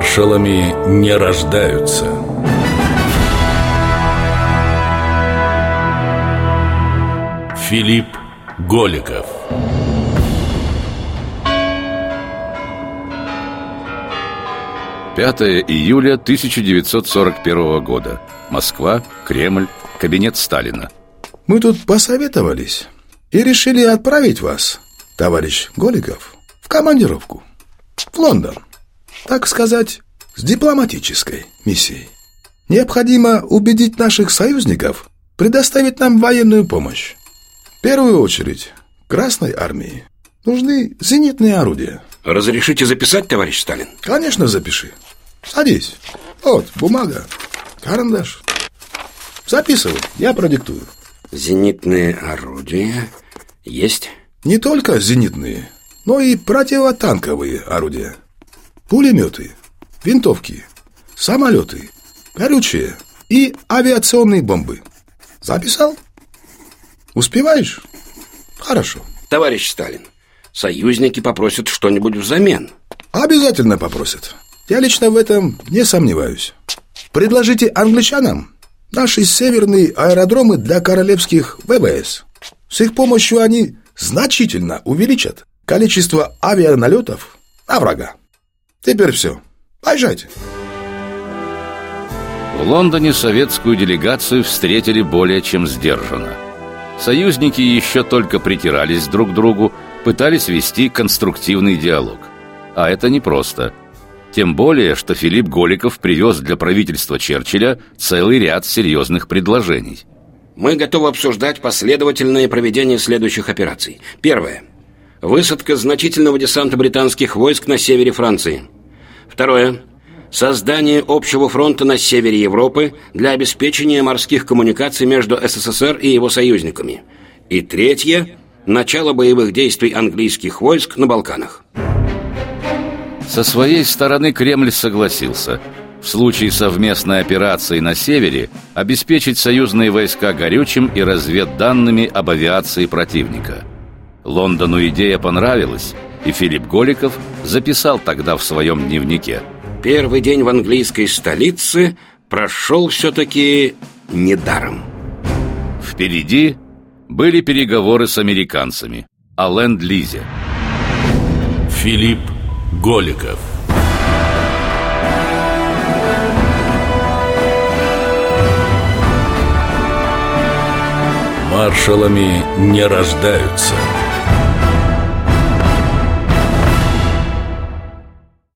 Маршалами не рождаются. Филипп Голиков. Пятое июля 1941 года. Москва, Кремль, кабинет Сталина. Мы тут посоветовались и решили отправить вас, товарищ Голиков, в командировку в Лондон так сказать, с дипломатической миссией. Необходимо убедить наших союзников предоставить нам военную помощь. В первую очередь, Красной армии нужны зенитные орудия. Разрешите записать, товарищ Сталин? Конечно, запиши. Садись. Вот, бумага, карандаш. Записывай, я продиктую. Зенитные орудия есть? Не только зенитные, но и противотанковые орудия. Пулеметы, винтовки, самолеты, горючее и авиационные бомбы. Записал? Успеваешь? Хорошо. Товарищ Сталин, союзники попросят что-нибудь взамен. Обязательно попросят. Я лично в этом не сомневаюсь. Предложите англичанам наши северные аэродромы для королевских ВВС. С их помощью они значительно увеличат количество авианалетов на врага. Теперь все. Поезжайте. В Лондоне советскую делегацию встретили более чем сдержанно. Союзники еще только притирались друг к другу, пытались вести конструктивный диалог. А это непросто. Тем более, что Филипп Голиков привез для правительства Черчилля целый ряд серьезных предложений. Мы готовы обсуждать последовательное проведение следующих операций. Первое. Высадка значительного десанта британских войск на севере Франции. Второе. Создание общего фронта на севере Европы для обеспечения морских коммуникаций между СССР и его союзниками. И третье. Начало боевых действий английских войск на Балканах. Со своей стороны Кремль согласился в случае совместной операции на севере обеспечить союзные войска горючим и разведданными об авиации противника – Лондону идея понравилась, и Филипп Голиков записал тогда в своем дневнике. Первый день в английской столице прошел все-таки недаром. Впереди были переговоры с американцами о ленд-лизе. Филипп Голиков Маршалами не рождаются –